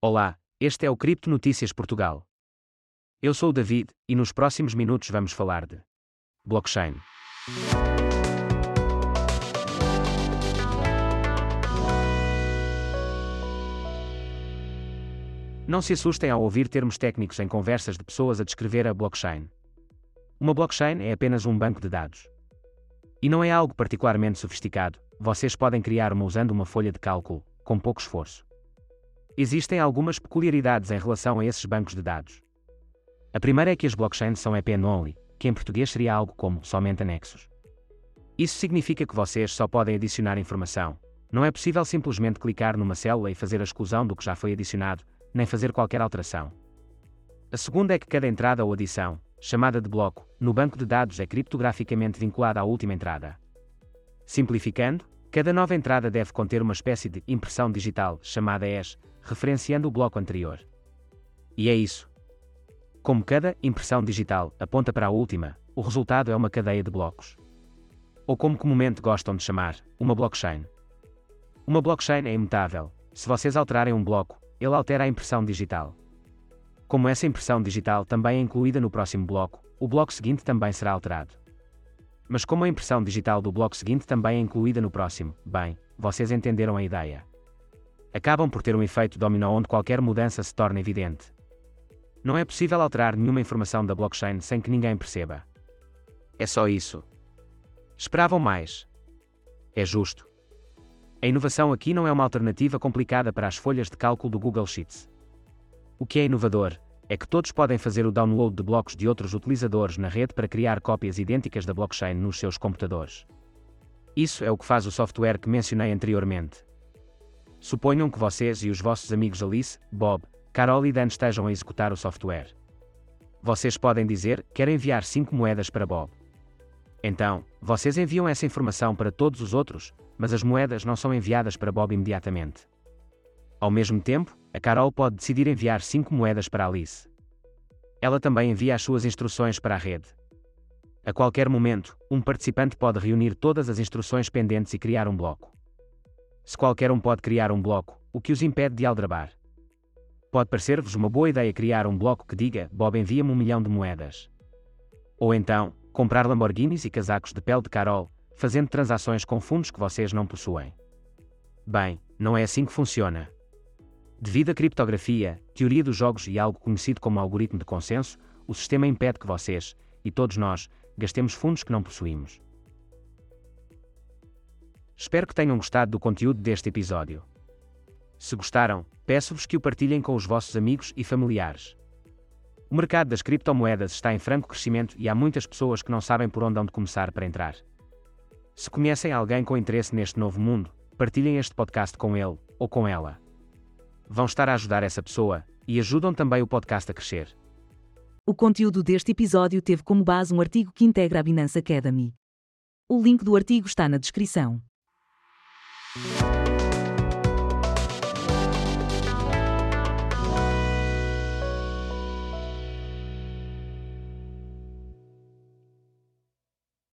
Olá, este é o Cripto Notícias Portugal. Eu sou o David e nos próximos minutos vamos falar de blockchain. Não se assustem ao ouvir termos técnicos em conversas de pessoas a descrever a blockchain. Uma blockchain é apenas um banco de dados. E não é algo particularmente sofisticado, vocês podem criar uma usando uma folha de cálculo, com pouco esforço. Existem algumas peculiaridades em relação a esses bancos de dados. A primeira é que as blockchains são EPN-only, que em português seria algo como somente anexos. Isso significa que vocês só podem adicionar informação. Não é possível simplesmente clicar numa célula e fazer a exclusão do que já foi adicionado, nem fazer qualquer alteração. A segunda é que cada entrada ou adição, chamada de bloco, no banco de dados é criptograficamente vinculada à última entrada. Simplificando, cada nova entrada deve conter uma espécie de impressão digital, chamada ES, referenciando o bloco anterior. E é isso. Como cada impressão digital aponta para a última, o resultado é uma cadeia de blocos. Ou como comumente gostam de chamar, uma blockchain. Uma blockchain é imutável. Se vocês alterarem um bloco, ele altera a impressão digital. Como essa impressão digital também é incluída no próximo bloco, o bloco seguinte também será alterado. Mas como a impressão digital do bloco seguinte também é incluída no próximo, bem, vocês entenderam a ideia acabam por ter um efeito dominó onde qualquer mudança se torna evidente. Não é possível alterar nenhuma informação da blockchain sem que ninguém perceba. É só isso. Esperavam mais. É justo. A inovação aqui não é uma alternativa complicada para as folhas de cálculo do Google Sheets. O que é inovador é que todos podem fazer o download de blocos de outros utilizadores na rede para criar cópias idênticas da blockchain nos seus computadores. Isso é o que faz o software que mencionei anteriormente. Suponham que vocês e os vossos amigos Alice, Bob, Carol e Dan estejam a executar o software. Vocês podem dizer: quer enviar 5 moedas para Bob. Então, vocês enviam essa informação para todos os outros, mas as moedas não são enviadas para Bob imediatamente. Ao mesmo tempo, a Carol pode decidir enviar 5 moedas para Alice. Ela também envia as suas instruções para a rede. A qualquer momento, um participante pode reunir todas as instruções pendentes e criar um bloco se qualquer um pode criar um bloco, o que os impede de aldrabar? Pode parecer-vos uma boa ideia criar um bloco que diga: Bob envia-me um milhão de moedas. Ou então, comprar Lamborghinis e casacos de pele de Carol, fazendo transações com fundos que vocês não possuem. Bem, não é assim que funciona. Devido à criptografia, teoria dos jogos e algo conhecido como algoritmo de consenso, o sistema impede que vocês, e todos nós, gastemos fundos que não possuímos. Espero que tenham gostado do conteúdo deste episódio. Se gostaram, peço-vos que o partilhem com os vossos amigos e familiares. O mercado das criptomoedas está em franco crescimento e há muitas pessoas que não sabem por onde hão de começar para entrar. Se conhecem alguém com interesse neste novo mundo, partilhem este podcast com ele ou com ela. Vão estar a ajudar essa pessoa e ajudam também o podcast a crescer. O conteúdo deste episódio teve como base um artigo que integra a Binance Academy. O link do artigo está na descrição. Thank you.